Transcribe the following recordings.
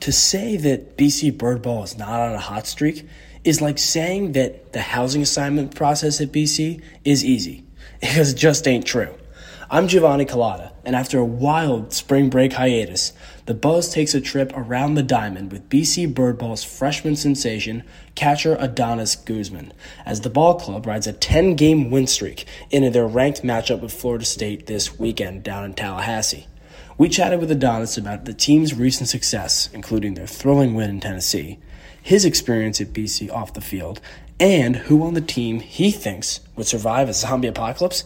To say that BC Birdball is not on a hot streak is like saying that the housing assignment process at BC is easy, because it just ain't true. I'm Giovanni Collada, and after a wild spring break hiatus, the Buzz takes a trip around the diamond with BC Birdball's freshman sensation, catcher Adonys Guzman, as the ball club rides a 10 game win streak into their ranked matchup with Florida State this weekend down in Tallahassee. We chatted with Adonys about the team's recent success, including their thrilling win in Tennessee, his experience at BC off the field, and who on the team he thinks would survive a zombie apocalypse.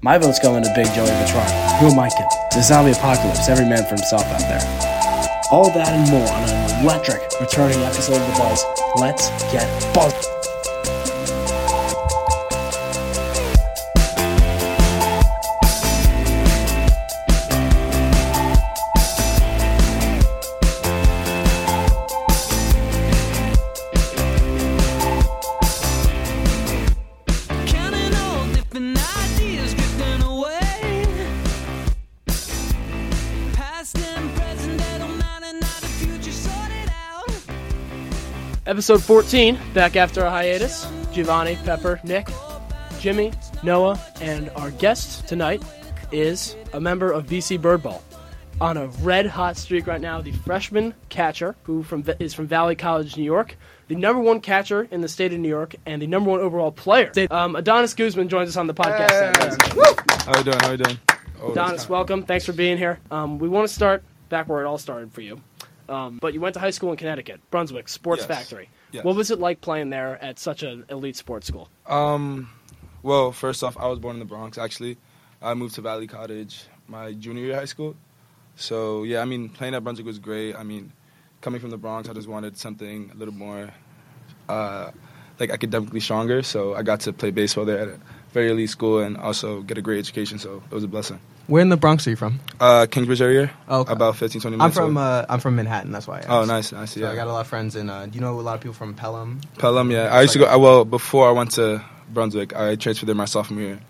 My vote's going to Big Joey Vetrano. Who am I kidding? The zombie apocalypse, every man for himself out there. All that and more on an electric returning episode of The Buzz. Let's get buzzed. Episode 14, back after a hiatus. Giovanni, Pepper, Nick, Jimmy, Noah, and our guest tonight is a member of BC Birdball. On a red hot streak right now, the freshman catcher who from is from Valley Cottage, New York, the number one catcher in the state of New York, and the number one overall player. Um, Adonys Guzman joins us on the podcast. tonight. How you doing? How you doing? Oh, Adonys, welcome. Thanks for being here. Um, we want to start back where it all started for you. Um, but you went to high school in Connecticut, Brunswick Sports Yes. Factory. Yes. What was it like playing there at such an elite sports school? Um, well, first off, I was born in the Bronx. Actually, I moved to Valley Cottage my junior year of high school. So yeah, I mean, playing at Brunswick was great. I mean, coming from the Bronx, I just wanted something a little more, uh, like academically stronger. So I got to play baseball there at a very elite school and also get a great education. So it was a blessing. Where in the Bronx are you from? Uh, Kingsbridge area. Oh, okay. About 15, 20 I'm from uh, I'm from Manhattan. That's why. I Oh, nice, nice. So Yeah. I got a lot of friends in. Uh, do you know a lot of people from Pelham? Pelham, yeah. I used to go. Well, before I went to Brunswick, I transferred there my sophomore year.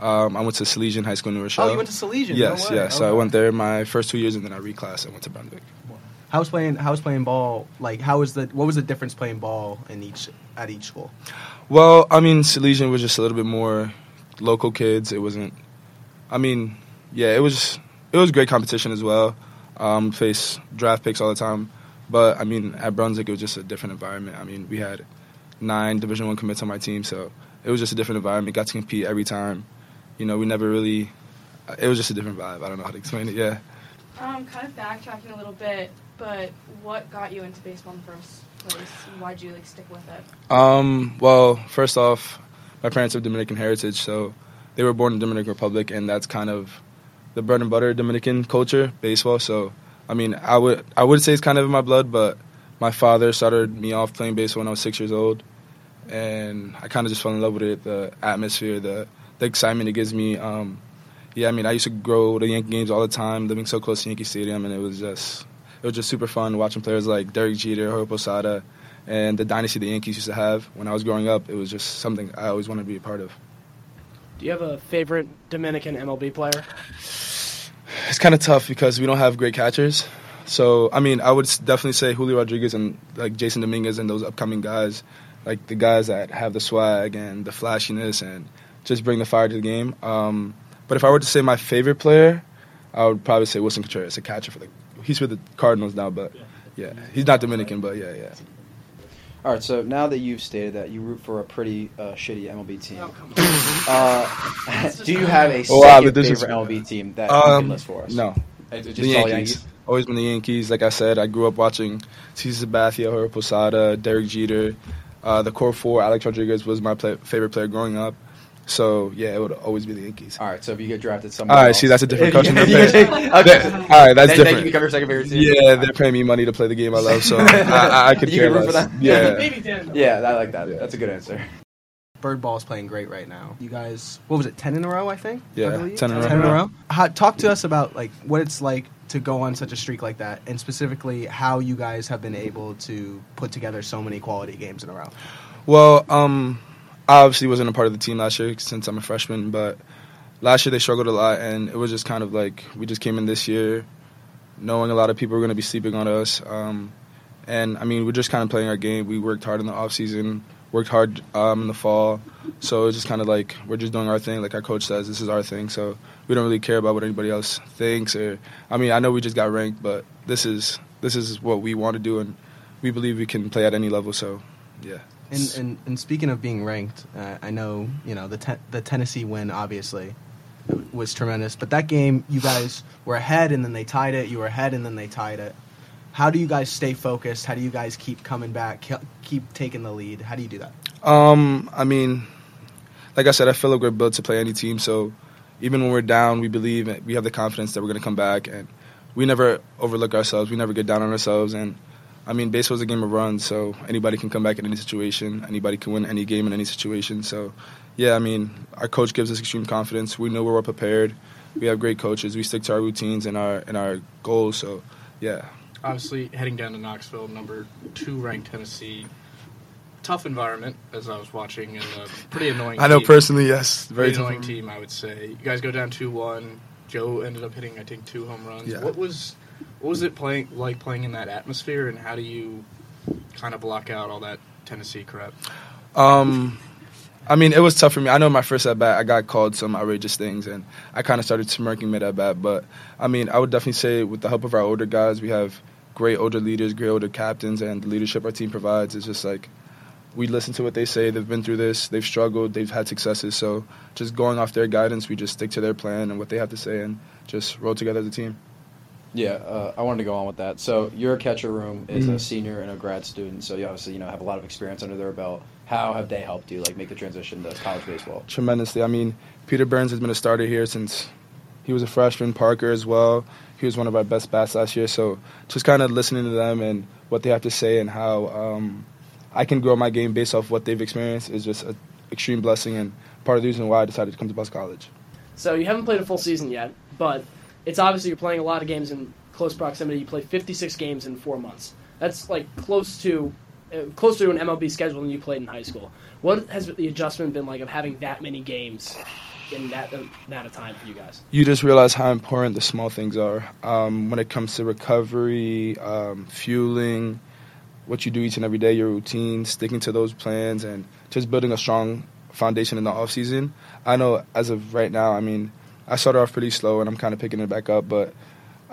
Um, I went to Salesian High School in New Rochelle. Oh, you went to Salesian. Yes, no yes. So I went there my first two years, and then I reclassed. and went to Brunswick. How was playing? How was playing ball? Like, how was the? What was the difference playing ball in each at each school? Well, I mean, Salesian was just a little bit more local kids. It wasn't. I mean, yeah, it was. It was great competition as well. Um, face draft picks all the time, but I mean, at Brunswick it was just a different environment. I mean, we had nine Division One commits on my team, so it was just a different environment. Got to compete every time. You know, we never really. It was just a different vibe. I don't know how to explain it. Yeah. Um, kind of backtracking a little bit, but what got you into baseball in the first place? Why'd you like stick with it? Um, well, first off, my parents have Dominican heritage, so they were born in the Dominican Republic, and that's kind of the bread and butter Dominican culture, baseball. So, I mean, I would I would say it's kind of in my blood, but my father started me off playing baseball when I was six years old, and I kind of just fell in love with it, the atmosphere, the the excitement it gives me. Um, yeah, I mean, I used to go to Yankee games all the time, living so close to Yankee Stadium, and it was just it was just super fun watching players like Derek Jeter, Jorge Posada, and the dynasty the Yankees used to have when I was growing up. It was just something I always wanted to be a part of. Do you have a favorite Dominican MLB player? It's kind of tough because we don't have great catchers. So I mean, I would definitely say Julio Rodriguez and like Jasson Dominguez and those upcoming guys, like the guys that have the swag and the flashiness and just bring the fire to the game. Um, but if I were to say my favorite player, I would probably say Willson Contreras, a catcher for the. He's with the Cardinals now, but yeah, he's not Dominican, but yeah, yeah. All right, so now that you've stated that you root for a pretty uh, shitty MLB team, uh, do you have a Oh, wow, second the favorite disrespect. MLB team that you can Um, list for us? no, It's just the all Yankees. Always been the Yankees. Like I said, I grew up watching CC Sabathia, Jorge Posada, Derek Jeter. Uh, the core four, Alex Rodriguez was my play- favorite player growing up. So yeah, it would always be the Yankees. All right, so if you get drafted somewhere All right, else, see, that's a different question. They're get- paying- okay. That- all right, that's then, different. Then you become your second favorite team. Yeah, they're paying me money to play the game I love, so I, I, I could You care can root for less. them? Yeah. Maybe Dan. Yeah, I like that. Yeah. That's a good answer. Bird ball's playing great right now. You guys, what was it? Ten in a row, I think. Yeah, believe? 10 in a row. Ten in a row. How, talk to us about like what it's like to go on such a streak like that, and specifically how you guys have been able to put together so many quality games in a row. Well, um, I obviously wasn't a part of the team last year since I'm a freshman, but last year they struggled a lot, and it was just kind of like we just came in this year knowing a lot of people were going to be sleeping on us. Um, and I mean we're just kind of playing our game. We worked hard in the off season, worked hard um, in the fall, so it's just kind of like we're just doing our thing. Like our coach says, this is our thing. So we don't really care about what anybody else thinks. Or I mean, I know we just got ranked, but this is this is what we want to do, and we believe we can play at any level. So yeah. And, and and speaking of being ranked, uh, I know you know the te- the Tennessee win obviously was tremendous, but that game you guys were ahead and then they tied it. You were ahead and then they tied it. How do you guys stay focused? How do you guys keep coming back? Keep taking the lead? How do you do that? Um, I mean, like I said, I feel like we're built to play any team. So even when we're down, we believe we have the confidence that we're going to come back, and we never overlook ourselves. We never get down on ourselves. And I mean, baseball is a game of runs, so anybody can come back in any situation. Anybody can win any game in any situation. So, yeah, I mean, our coach gives us extreme confidence. We know we're well prepared. We have great coaches. We stick to our routines and our and our goals. So, yeah. obviously heading down to Knoxville, number two ranked Tennessee. Tough environment as I was watching, and a pretty annoying. I know team. personally, yes, very annoying team, I would say. You guys go down two one. Joe ended up hitting, I think, two home runs. Yeah. What was what was it playing like playing in that atmosphere, and how do you kind of block out all that Tennessee crap? Um, I mean, it was tough for me. I know my first at bat, I got called some outrageous things, and I kind of started smirking mid at bat. But I mean, I would definitely say, with the help of our older guys, we have great older leaders, great older captains, and the leadership our team provides is just like we listen to what they say. They've been through this, they've struggled, they've had successes. So just going off their guidance, we just stick to their plan and what they have to say, and just roll together as a team. Yeah, uh, I wanted to go on with that. So your catcher room is Mhm. a senior and a grad student, so you obviously you know have a lot of experience under their belt. How have they helped you like make the transition to college baseball? tremendously. I mean, Peter Burns has been a starter here since he was a freshman. Parker as well. He was one of our best bats last year. So just kind of listening to them and what they have to say and how um, I can grow my game based off what they've experienced is just an extreme blessing and part of the reason why I decided to come to Boston College. So you haven't played a full season yet, but it's obviously you're playing a lot of games in close proximity. You play 56 games in four months. That's like close to uh, closer to an MLB schedule than you played in high school. What has the adjustment been like of having that many games in that amount of time for you guys? you just realize how important the small things are um, when it comes to recovery, um, fueling, what you do each and every day, your routine, sticking to those plans, and just building a strong foundation in the off season. I know as of right now, I mean, I started off pretty slow, and I'm kind of picking it back up, but.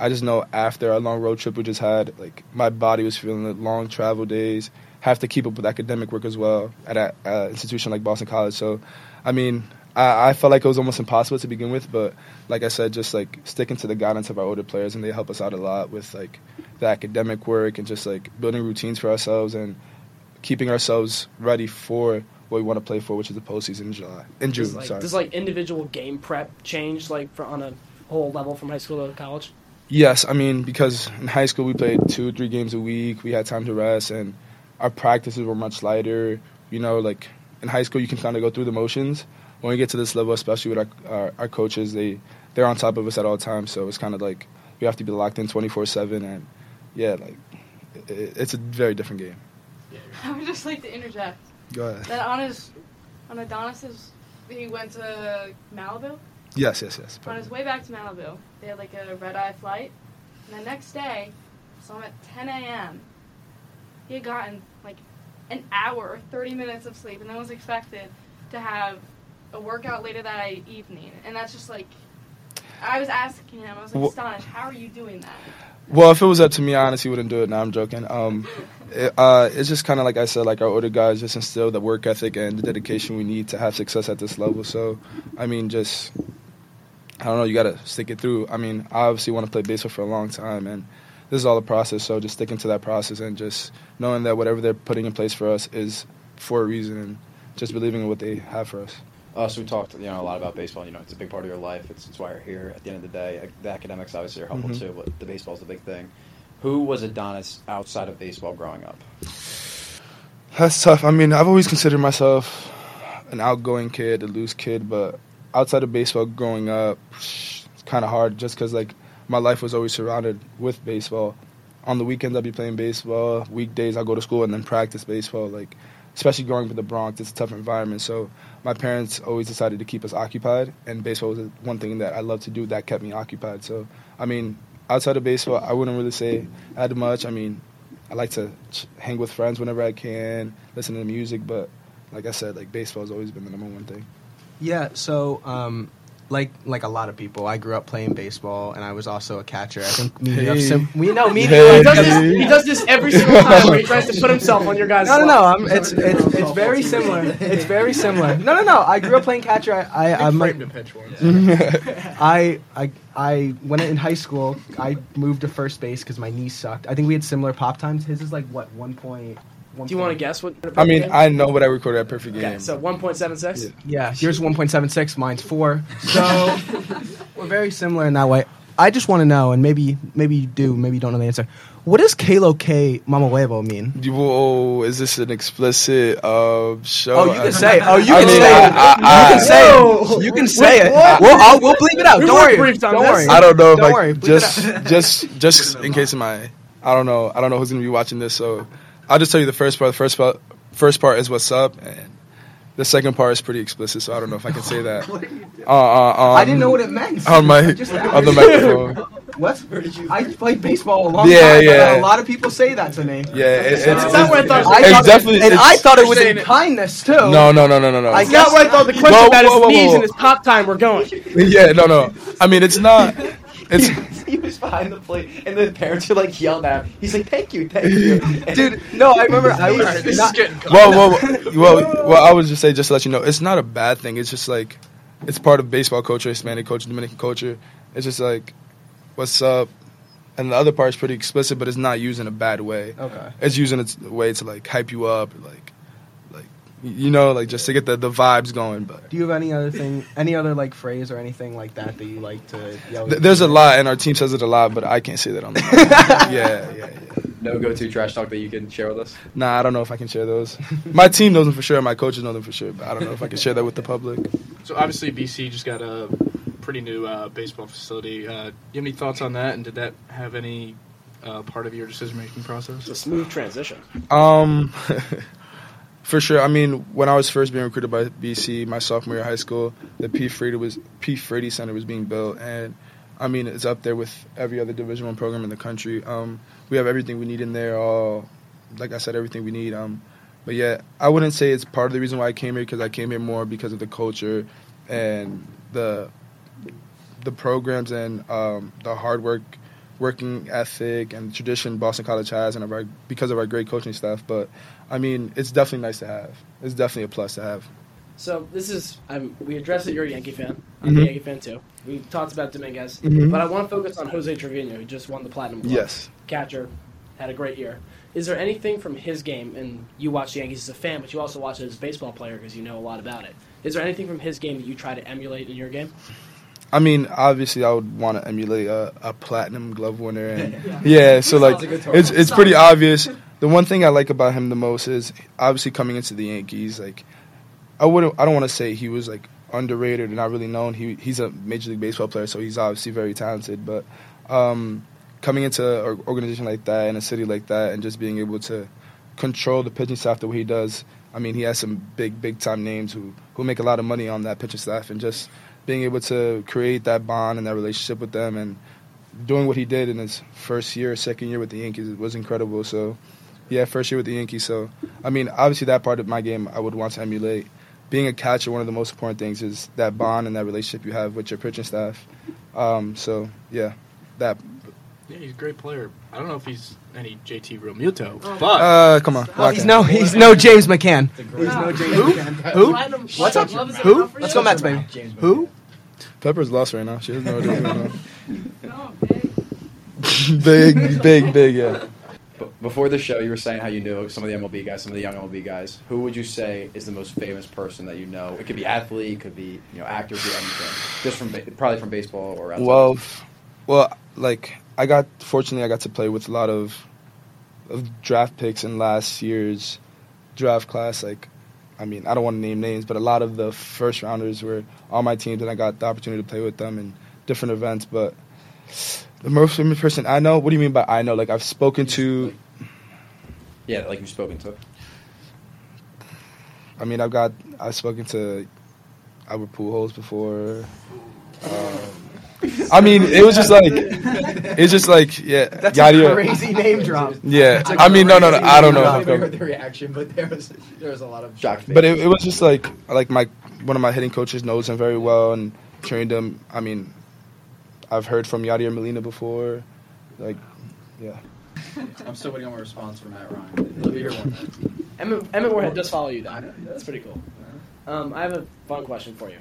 I just know after a long road trip we just had, like my body was feeling it. Long travel days, have to keep up with academic work as well at an institution like Boston College. So, I mean, I, I felt like it was almost impossible to begin with, but like I said, just like sticking to the guidance of our older players, and they help us out a lot with like the academic work and just like building routines for ourselves and keeping ourselves ready for what we want to play for, which is the postseason in July, in June. Does like, sorry. does like individual game prep change like for on a whole level from high school to college? Yes, I mean because in high school we played two, three games a week. We had time to rest, and our practices were much lighter. You know, like in high school you can kind of go through the motions. When we get to this level, especially with our our, our coaches, they they're on top of us at all times. So it's kind of like we have to be locked in twenty four seven, and yeah, like it, it's a very different game. I would just like to interject Go ahead. that on his, on Adonys's, he went to Malibu. Yes, yes, yes. On his way back to Malibu, they had like a red eye flight, and the next day, so I'm at 10 a.m. He had gotten like an hour, 30 minutes of sleep, and then was expected to have a workout later that evening, and that's just like. I was asking him. I was like, Wha- astonished. How are you doing that? Well, if it was up to me, I honestly wouldn't do it. Now I'm joking. Um, it, uh, it's just kind of like I said, like our older guys just instill the work ethic and the dedication we need to have success at this level. So, I mean, just I don't know. You got to stick it through. I mean, I obviously want to play baseball for a long time, and this is all a process. So, just sticking to that process and just knowing that whatever they're putting in place for us is for a reason, and just believing in what they have for us. Uh, so we talked, you know, a lot about baseball. You know, it's a big part of your life. It's, it's why you're here. At the end of the day, the academics obviously are helpful Mhm. too, but the baseball is the big thing. Who was Adonys outside of baseball growing up? That's tough. I mean, I've always considered myself an outgoing kid, a loose kid, but outside of baseball growing up, it's kind of hard just because, like, my life was always surrounded with baseball. On the weekends, I'd be playing baseball. Weekdays, I go to school and then practice baseball. Like, especially growing up in the Bronx, it's a tough environment. So, my parents always decided to keep us occupied, and baseball was one thing that I loved to do that kept me occupied. So, I mean, outside of baseball, I wouldn't really say I had much. I mean, I like to hang with friends whenever I can, listen to music. But like I said, like baseball has always been the number one thing. Yeah, so um, like like a lot of people, I grew up playing baseball, and I was also a catcher. I think me and Hey. sim- we know me. and Hey. He does, this, he does this every single time where he tries to put himself on your guys' No, no, level. no. I'm, it's it's it's very similar. It's very similar. No, no, no. I grew up playing catcher. I I I'm like, framed a pitch once. I I I when in high school I moved to first base because my knee sucked. I think we had similar pop times. His is like what one point. Do you want to guess what? I mean, I know what I recorded at Perfect Game. Okay, so 1.76. Yeah, yours one point seven six. Mine's four. So we're very similar in that way. I just want to know, and maybe maybe you do, maybe you don't know the answer. What does Kalo K Mama Huevo mean? Whoa, is this an explicit uh, show? Oh, you can say it. Oh, you I can mean, say it. I- I- You can say it. You can say it. We'll, I'll, we'll bleep it out. We Don't worry. Don't this. worry. I don't know Don't I worry. Just just just in case of my I don't know I don't know who's gonna be watching this so I'll just tell you the first part the first part first part is what's up and the second part is pretty explicit so I don't know if I can say that uh, uh, um, I didn't know what it meant. on my on the microphone What? I played baseball a long Yeah, time. yeah. and A lot of people say that to me. yeah it, it's, That's not what I thought. I It's thought, definitely- and I thought it was in it- kindness too. no no no no no no I That's not where I thought the question Whoa, about whoa, his whoa, knees whoa. and his pop time were going. yeah no no I mean it's not it's he was behind the plate, and the parents are like yelling at him. He's like, "Thank you, thank you." dude. No, I remember I was Alright, this not. is getting well, well, well, well, I would just say, just to let you know, it's not a bad thing. It's just like, it's part of baseball culture, Hispanic culture, Dominican culture. It's just like, what's up? And the other part is pretty explicit, but it's not used in a bad way. Okay. It's used in a way to like hype you up, like, like you know, like just to get the, the vibes going. But Do you have any other thing, any other like phrase or anything like that that you like to yell? th- there's a lot, and our team says it a lot, but I can't say that on the yeah, yeah, yeah. no go-to trash talk that you can share with us. Nah, I don't know if I can share those. My team knows them for sure. My coaches know them for sure, but I don't know if I can share that with the public. So obviously BC just got a pretty new uh, baseball facility. Uh, you have any thoughts on that? And did that have any uh, part of your decision-making process? It's a smooth transition. Um, for sure. I mean, when I was first being recruited by BC, my sophomore year of high school, the Pete Frates was Pete Frates Center was being built, and I mean, it's up there with every other Division One program in the country. Um, we have everything we need in there. All, like I said, everything we need. Um, but yeah, I wouldn't say it's part of the reason why I came here because I came here more because of the culture and the the programs and um, the hard work, working ethic and tradition Boston College has, and of our, because of our great coaching staff. But I mean, it's definitely nice to have. It's definitely a plus to have. So this is I'm, we addressed that you're a Yankee fan. I'm a Mhm. Yankee fan too. We talked about Dominguez, Mhm. but I want to focus on Jose Trevino, who just won the Platinum Glove. Yes. catcher, had a great year. Is there anything from his game, and you watch the Yankees as a fan, but you also watch it as a baseball player because you know a lot about it. Is there anything from his game that you try to emulate in your game? I mean, obviously, I would want to emulate a, a platinum glove winner, and yeah, so like it's it's pretty obvious. The one thing I like about him the most is obviously coming into the Yankees. Like, I wouldn't, I don't want to say he was like underrated or not really known. He he's a major league baseball player, so he's obviously very talented. But um, coming into an organization like that in a city like that, and just being able to control the pitching staff the way he does. I mean, he has some big, big time names who who make a lot of money on that pitching staff, and just being able to create that bond and that relationship with them, and doing what he did in his first year, second year with the Yankees was incredible. So, yeah, first year with the Yankees. So, I mean, obviously that part of my game I would want to emulate. Being a catcher, one of the most important things is that bond and that relationship you have with your pitching staff. Um, so, yeah, that. Yeah, he's a great player. I don't know if he's any JT Realmuto, but Uh, come on, Well, lock he's no, he's no James McCann. He's no James McCann. Who? What's up? Who? Let's go Mets, baby. Who? Pepper's lost right now. She doesn't know what it is. Oh, big. big, big, big, yeah. Before the show, you were saying how you knew some of the MLB guys, some of the young MLB guys. Who would you say is the most famous person that you know? It could be athlete, it could be you know actor, could be anything. Just from ba- probably from baseball or outside. Well, well, like I got fortunately I got to play with a lot of of draft picks in last year's draft class. Like, I mean, I don't want to name names, but a lot of the first rounders were on my teams, and I got the opportunity to play with them in different events. But the most famous person I know. What do you mean by I know? Like I've spoken to. Yeah, like you've spoken to. I mean, I've got I've spoken to Albert Pujols before. Um, I mean, it was just like it's just like yeah, That's Yadier. a crazy name drop. Yeah, That's a I mean, no, no, no. I don't know. I I'm- heard the reaction, but there was there was a lot of shock. But it, it was just like like my one of my hitting coaches knows him very well and trained him. I mean, I've heard from Yadier Molina before. Like, yeah. I'm still waiting on my response from Matt Ryan. He'll be here one day. Emmett, Emmett Warhead does follow you, though. That's pretty cool. Um, I have a fun question for you.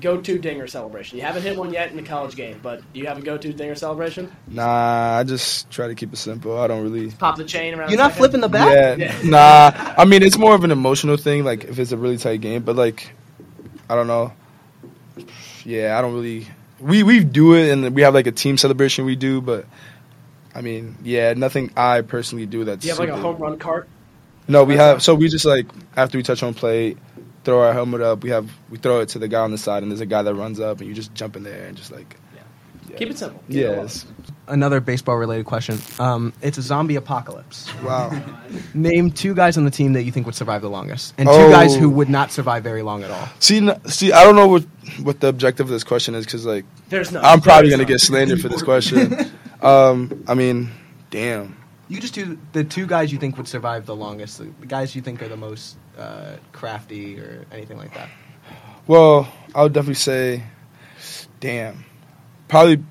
Go-to dinger celebration. You haven't hit one yet in the college game, but do you have a go-to dinger celebration? Nah, I just try to keep it simple. I don't really. Pop the chain around. You're not second? flipping the bat? Yeah, nah. I mean, it's more of an emotional thing. Like if it's a really tight game, but like, I don't know. Yeah, I don't really. We we do it, and we have like a team celebration we do, but I mean, yeah, nothing I personally do that's. Do you have like a home run cart? No, we have. So we just like after we touch home plate, throw our helmet up. We have we throw it to the guy on the side, and there's a guy that runs up, and you just jump in there and just like. Yeah. Keep it simple. Keep it Yeah. Another baseball related question. Um, it's a zombie apocalypse. Wow. Name two guys on the team that you think would survive the longest, and two Oh. guys who would not survive very long at all. see, n- see, I don't know what what the objective of this question is because like There's no. I'm probably gonna no. get slandered for this question. Um, I mean, damn. You just do the two guys you think would survive the longest, the the guys you think are the most uh, crafty or anything like that. Well, I would definitely say, damn, probably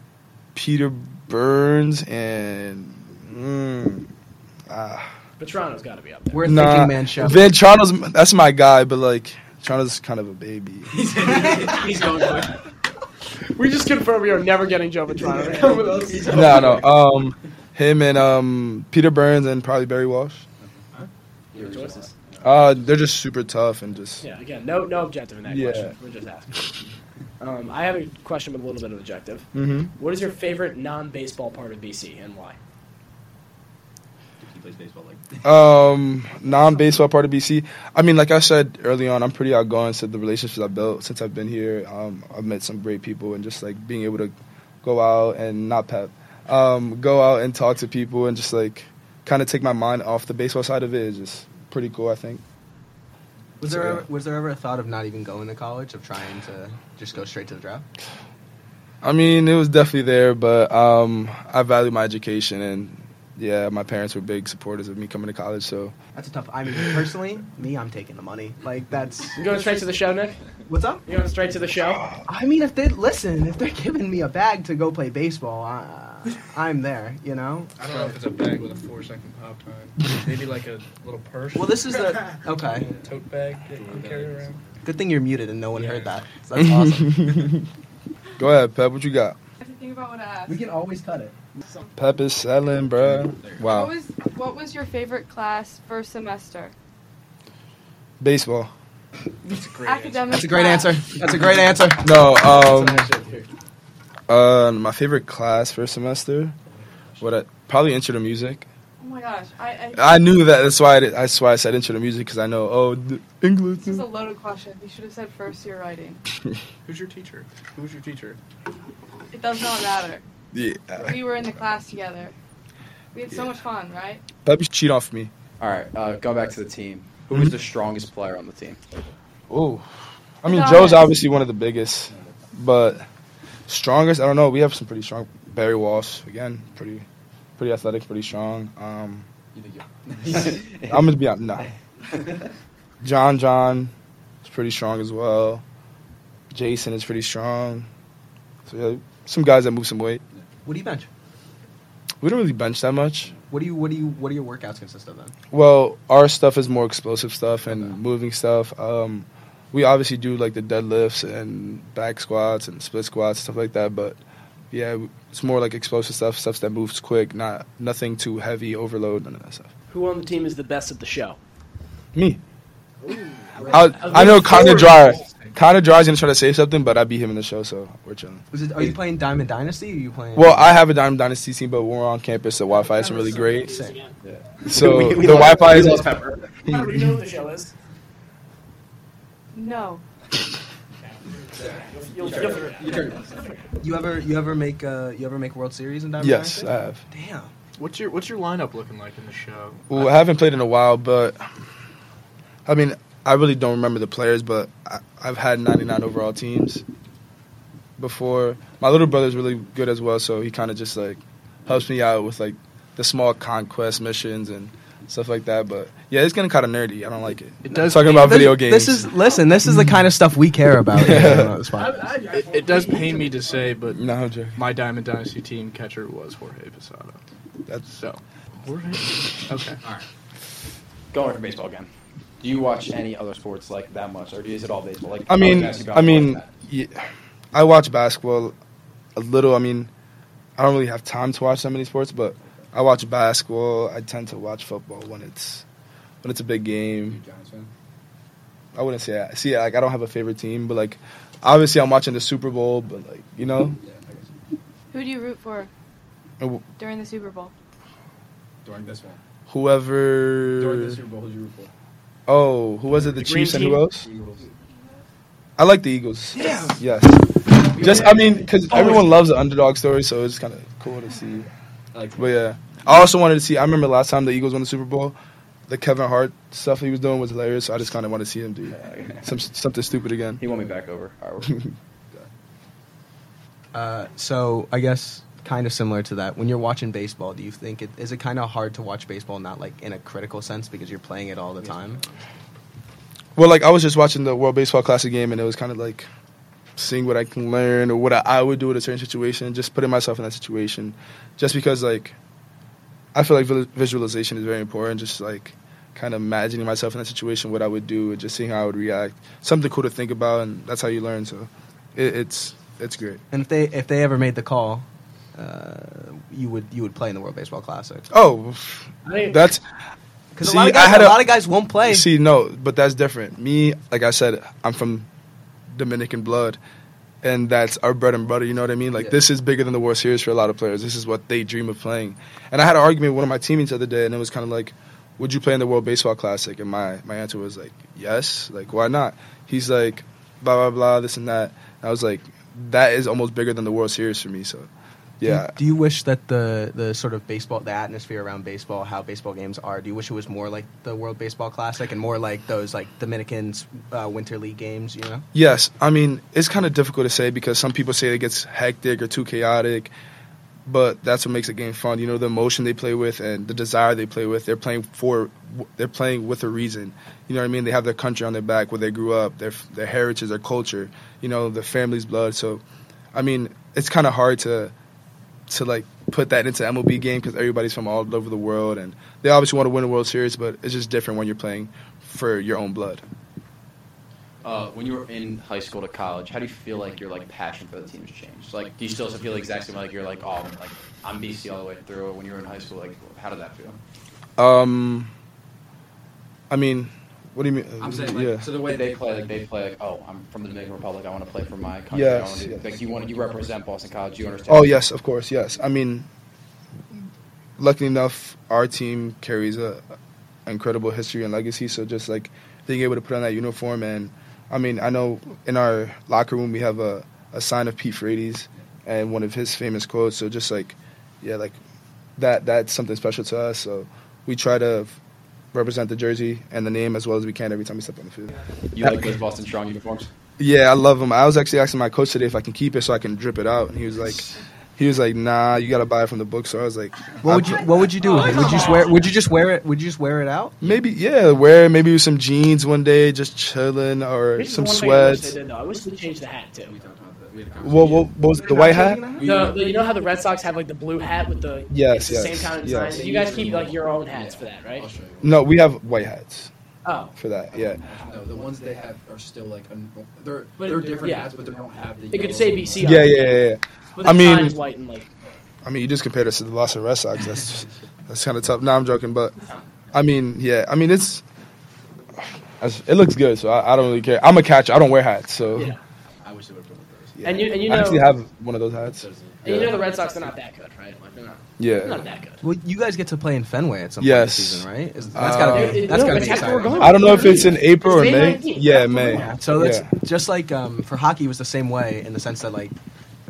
Peter Burns and. Mm, ah. Vetrano's got to be up there. We're Nah, thinking man show. Vetrano's that's my guy, but like Trano's kind of a baby. He's going to. We just confirmed we are never getting Joe Vetrano to come with us. no, no. Um, him and um Peter Burns and probably Barry Walsh. Your choices. Uh, they're just super tough and just Yeah, again, no no objective in that Yeah. question. We're just asking. Um, I have a question with a little bit of objective. hmm What is your favorite non-baseball part of BC and why? He plays baseball like Um, non-baseball part of BC. I mean, like I said early on, I'm pretty outgoing. So the relationships I've built since I've been here, um, I've met some great people, and just like being able to go out and not pep, um, go out and talk to people, and just like kind of take my mind off the baseball side of it is just pretty cool. I think. Was So, there yeah. ever, was there ever a thought of not even going to college, of trying to just go straight to the draft? I mean, it was definitely there, but um, I value my education, and yeah, my parents were big supporters of me coming to college. So That's a tough. I mean, personally, me, I'm taking the money. Like that's. You going straight to the show, Nick? What's up? You going straight to the show? I mean, if they listen, if they're giving me a bag to go play baseball, uh, I'm there. You know. I don't know if it's a bag with a four second pop time. Maybe like a little purse. Well, this is the okay. a tote bag that you carry around. Good thing you're muted and no one Yeah. heard that. So that's awesome. go ahead, Pep. What you got? I think about what to ask. we can always cut it. Pep is selling, bruh. What Wow, was what was your favorite class first semester? baseball. That's Academic. That's a great class. answer. That's a great answer. No, um, uh, my favorite class first semester. What? I, probably intro to music. Oh my gosh, I, I I knew that. That's why. I did, that's why I said intro to music because I know. Oh, the English. this is a loaded question. You should have said first year writing. Who's your teacher? Who was your teacher? It does not matter. Yeah. We were in the class together. We had so much fun, right? Pep used cheat off me. All right, uh, going back to the team. Who was the strongest player on the team? Oh, I mean, Joe's obviously one of the biggest, but strongest. I don't know. We have some pretty strong. Barry Walsh again, pretty, pretty athletic, pretty strong. Um, You think you? I'm gonna be honest. No. John John is pretty strong as well. Jason is pretty strong. So yeah, some guys that move some weight. What do you bench? We don't really bench that much. What do you what do you what do your workouts consist of then? Well, our stuff is more explosive stuff and moving stuff. Um, we obviously do like the deadlifts and back squats and split squats stuff like that. But yeah, it's more like explosive stuff, stuff that moves quick, not nothing too heavy, overload, none of that stuff. Who on the team is the best at the show? Me. I, I know Connor Dry. of Dry's gonna try to say something, but I beat him in the show, so we're chilling. Was it? Are you playing Diamond Dynasty? Or are you playing? Well, I have a Diamond Dynasty team, but we're on campus, so Wi-Fi isn't really great. Sick. So We- we the lost- Wi-Fi we is lost Pepper. Pepper, you know what the show is? No. You'll, you'll figure it. You ever you ever make uh you ever make World Series in Diamond yes, Dynasty? I have. Damn. What's your What's your lineup looking like in the show? Well, I haven't played in a while, but I mean, I really don't remember the players, but I, I've had 99 overall teams before. my little brother's really good as well, so he kind of just like helps me out with like the small conquest missions and stuff like that. But yeah, it's getting kind of nerdy. I don't like it. It does talking about video games. This is listen. This is the kind of stuff we care about. here on this podcast. It, it does pain me to say, but no, my Diamond Dynasty team catcher was Jorge Posada. That's So, Jorge. Okay. All right. Going for baseball again. Do you watch any other sports like that much, or is it all baseball? Like I mean, I mean, yeah, I watch basketball a little. I mean, I don't really have time to watch so many sports, but I watch basketball. I tend to watch football when it's when it's a big game. I wouldn't say that. See, like I don't have a favorite team, but like obviously I'm watching the Super Bowl, but like you know, Who do you root for uh, during the Super Bowl? During this one. whoever. During the Super Bowl, who'd you root for? Oh, who was it? The, The Chiefs and who else? Eagles. I like the Eagles. Yeah. Yes. Just I mean, because everyone loves the underdog story, so it's kind of cool to see. Like But yeah, I also wanted to see. I remember last time the Eagles won the Super Bowl, the Kevin Hart stuff he was doing was hilarious. So I just kind of want to see him do some something stupid again. he won me back over. All right, Uh, so I guess kind of similar to that. When you're watching baseball, do you think it is it kind of hard to watch baseball not like in a critical sense because you're playing it all the time? Well, like I was just watching the World Baseball Classic game, and it was kind of like seeing what I can learn or what I, I would do in a certain situation, just putting myself in that situation, just because like I feel like visualization is very important. Just like kind of imagining myself in that situation, what I would do, and just seeing how I would react. Something cool to think about, and that's how you learn. So it, it's it's great. And if they if they ever made the call, uh, you would you would play in the World Baseball Classic Oh, that's because a lot of I guys had a a- lot of guys won't play. See, no, but that's different. Me, like I said, I'm from Dominican blood, and that's our bread and butter. You know what I mean? Like Yeah. this is bigger than the World Series for a lot of players. This is what they dream of playing. And I had an argument with one of my teammates the other day, and it was kind of like, "Would you play in the World Baseball Classic?" And my my answer was like, "Yes." Like, why not? He's like, blah blah blah, this and that. And I was like, that is almost bigger than the World Series for me. So, Do you- yeah. Do you wish that the the sort of baseball, the atmosphere around baseball, how baseball games are? Do you wish it was more like the World Baseball Classic and more like those like Dominicans uh, Winter League games? You know. Yes, I mean it's kind of difficult to say because some people say it gets hectic or too chaotic, but that's what makes a game fun. You know, the emotion they play with and the desire they play with. They're playing for, they're playing with a reason. You know what I mean? They have their country on their back, where they grew up, their their heritage, their culture. You know, their family's blood. So, I mean, it's kind of hard to to like put that into MLB game because everybody's from all over the world and they obviously want to win a World Series, but it's just different when you're playing for your own blood. Uh, when you were in high school to college, how do you feel like your like passion for the team has changed? Like, do you still feel exactly like you're like, oh, like I'm BC all the way through? When you were in high school, like, how did that feel? Um, I mean, what do you mean? I'm saying, like, yeah. So the way they play, like they play, like, oh, I'm from the Dominican Republic. I want to play for my country. Yes, do, yes. Like you want, you represent Boston College. You understand? Oh yes, of course, yes. I mean, luckily enough, our team carries a incredible history and legacy. So just like being able to put on that uniform, and I mean, I know in our locker room we have a, a sign of Pete Frates and one of his famous quotes. So just like, yeah, like that that's something special to us. So we try to represent the jersey and the name as well as we can every time we step on the field. You like those Boston Strong uniforms? Yeah, I love them. I was actually asking my coach today if I can keep it so I can drip it out, and he was like, he was like, nah, you got to buy it from the book. So I was like, What would you What would you do? with it? Would you just wear Would you just wear it? Would you just wear it out? Maybe yeah, wear maybe with some jeans one day, just chilling, or Here's some the one thing I wish sweats. they did, though. I wish they changed the hat too. We talked about that. We had a What, what, what was it, the white hat? The, the, you know how the Red Sox have like the blue hat with the Yes, it's the same kind of yes. design. You guys keep like your own hats for that, right? I'll show you. No, we have white hats Oh, for that. Yeah, No, the ones they have are still like un- they're But- they're different yeah. hats, but they don't have the. it could yellow say. BC. yeah, yeah, yeah. yeah. I mean- white and like. I mean, you just compared us to the Boston Red Sox. That's that's kind of tough. No, I'm joking, but I mean, yeah, I mean it's. It looks good, so I, I don't really care. I'm a catcher. I don't wear hats, so Yeah. I wish they would put those. Yeah. And you and you I actually have one of those hats. and you know the Red Sox are not that good, right? Like they're not, Yeah, they're not that good. Well, you guys get to play in Fenway at some Yes. point this season, right? Is, Uh, that's gotta It- be it- that's no, gotta be actually where we're exciting. I don't know if it's in April or It's May May. 19th. Yeah, May. the So that's Yeah. just like um, for hockey it was the same way in the sense that like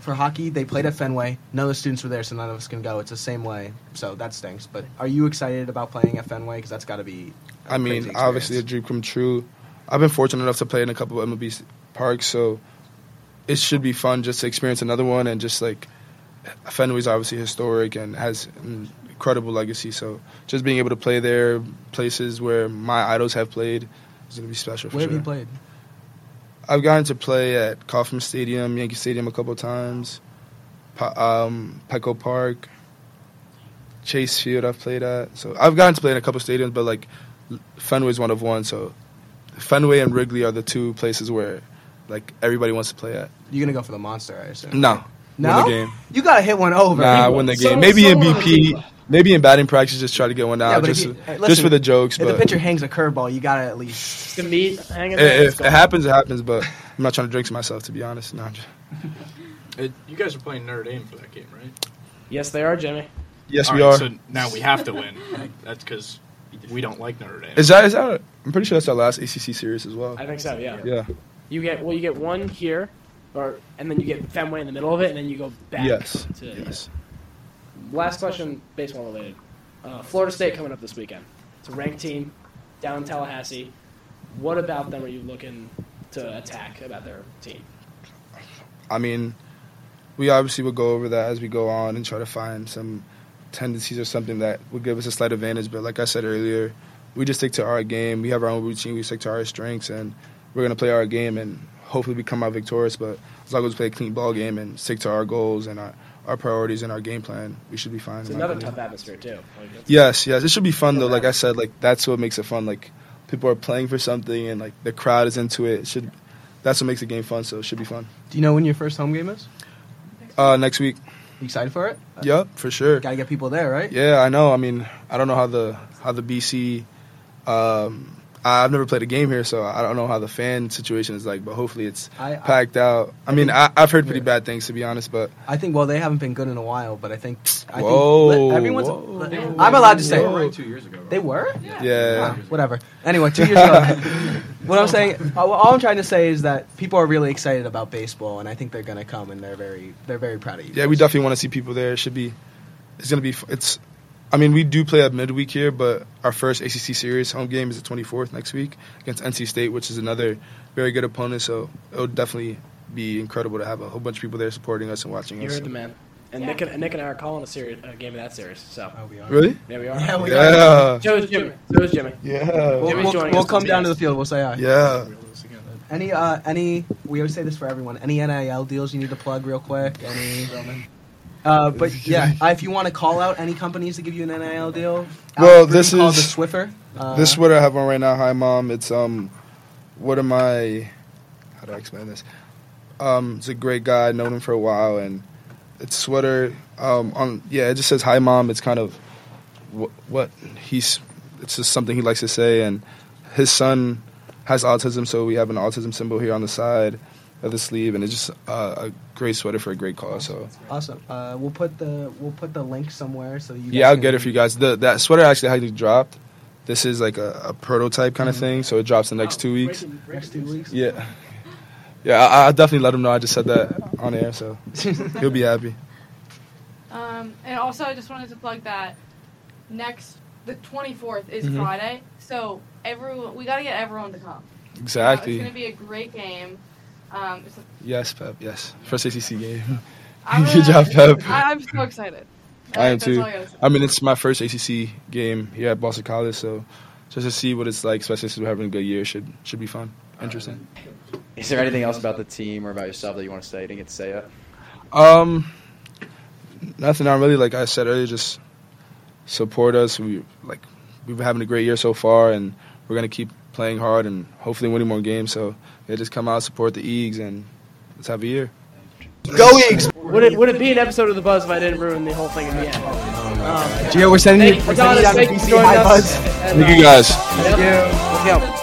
for hockey they played at Fenway. None of the students were there, so none of us can go. It's the same way, so that stinks. But are you excited about playing at Fenway? Because that's got to be. a I mean, crazy obviously a experience. dream come true. I've been fortunate enough to play in a couple of MLB parks, so it should be fun just to experience another one and just like Fenway's obviously historic and has an incredible legacy. So just being able to play there, places where my idols have played, is gonna be special. For Where sure. have you played? I've gotten to play at Kauffman Stadium, Yankee Stadium a couple times, um, Petco Park, Chase Field. I've played at. So I've gotten to play in a couple stadiums, but like Fenway's one of one. So Fenway and Wrigley are the two places where like everybody wants to play at. You're gonna go for the monster, I assume. No, No? win the game. You gotta hit one over. Nah, win the So- game. Maybe so in BP, do- maybe in batting practice, just try to get one Yeah, out, but if just you- hey, just for the jokes. If But the pitcher hangs a curveball, you gotta at least. It's gonna be hanging there. if, if it happens, it happens. But I'm not trying to jinx myself, to be honest. No, just- Uh, you guys are playing Notre Dame for that game, right? Yes, they are, Jimmy. yes, All we right, are. So now we have to win. That's because we don't like Notre Dame. Is that is that? I'm pretty sure that's our last ACC series as well. I think so. Yeah. Yeah. You get well. You get one here, or and then you get Fenway in the middle of it, and then you go back. Yes. To, Yes. Last question, baseball related. Uh, Florida State coming up this weekend. It's a ranked team down in Tallahassee. What about them are you looking to attack about their team? I mean, we obviously will go over that as we go on and try to find some tendencies or something that would give us a slight advantage. But like I said earlier, we just stick to our game. We have our own routine. We stick to our strengths, and we're gonna play our game and hopefully we come out victorious. But as long as we play a clean ball game and stick to our goals and our, our priorities and our game plan, we should be fine. It's in my another tough atmosphere too. Like, Yes, yes. It should be fun though. Like I said, like that's what makes it fun. Like people are playing for something and like the crowd is into it. It should that's what makes the game fun, so it should be fun. Do you know when your first home game is? Uh next week. You excited for it? Yep, for sure. Gotta get people there, right? Yeah, I know. I mean, I don't know how the how the BC um I've never played a game here, so I don't know how the fan situation is like, but hopefully it's I, I, packed out. I mean, I, I've heard pretty bad things to be honest, but I think well they haven't been good in a while, but I think I Whoa, think everyone's. whoa. I'm allowed to say They were it. ranked two years ago. They were. yeah. Ah, whatever. Anyway, two years ago. what I'm saying, all all I'm trying to say is that people are really excited about baseball, and I think they're gonna come, and they're very, they're very proud of you. Yeah, we definitely want to see people there. It should be. It's gonna be. It's. I mean, we do play at midweek here, but our first ACC series home game is the 24th next week against NC State, which is another very good opponent. So it'll definitely be incredible to have a whole bunch of people there supporting us and watching us. You us. heard the man. And Nick and, Nick and I are calling a series, a game of that series. So Oh, we are. Really? there we are. Yeah, we Yeah. So is Jimmy. So is Jimmy. Yeah. We'll, Jimmy's we'll, joining we'll us come down to the field. We'll say hi. Yeah. Any, uh, any? We always say this for everyone. Any NIL deals you need to plug real quick? Any? Uh, but yeah, uh, if you want to call out any companies to give you an NIL deal, Well, this is- the Swiffer. Uh, this is what I have on right now. Hi, mom. It's um, what am I? How do I explain this? Um, it's a great guy. I've known him for a while, and it's sweater. Um, on yeah, it just says hi, mom. It's kind of what, what he's. It's just something he likes to say, and his son has autism, so we have an autism symbol here on the side of the sleeve, and it's just uh, a great sweater for a great cause. So awesome. Uh, we'll put the we'll put the link somewhere so you. yeah, I'll get it for you guys. The that sweater actually actually dropped. This is like a, a prototype kind of thing, so it drops the next two weeks. next two weeks. Yeah. Yeah, I, I'll definitely let him know I just said that on air, so he'll be happy. Um, and also, I just wanted to plug that next, the 24th is Mhm. Friday, so everyone, we got to get everyone to come. Uh, it's going to be a great game. Um, it's Yes, Pep. Yes. First ACC game. I'm Good job, Pep. I, I'm so excited. I am too. I. I mean, it's my first ACC game here at Boston College, so just to see what it's like, especially since we're having a good year, should should be fun, interesting. Is there anything else about the team or about yourself that you want to say? You didn't get to say it. Um, nothing. I'm really like I said earlier. Just support us. We like we've been having a great year so far, and we're gonna keep playing hard and hopefully winning more games. So yeah, just come out, support the Eags, and let's have a year. Go Eagles! Would it would it be an episode of the Buzz if I didn't ruin the whole thing in the end? Um, Gio, we're sending you. thank We're sending you down to thank you for BC High us. Buzz. Thank you guys. Let's go.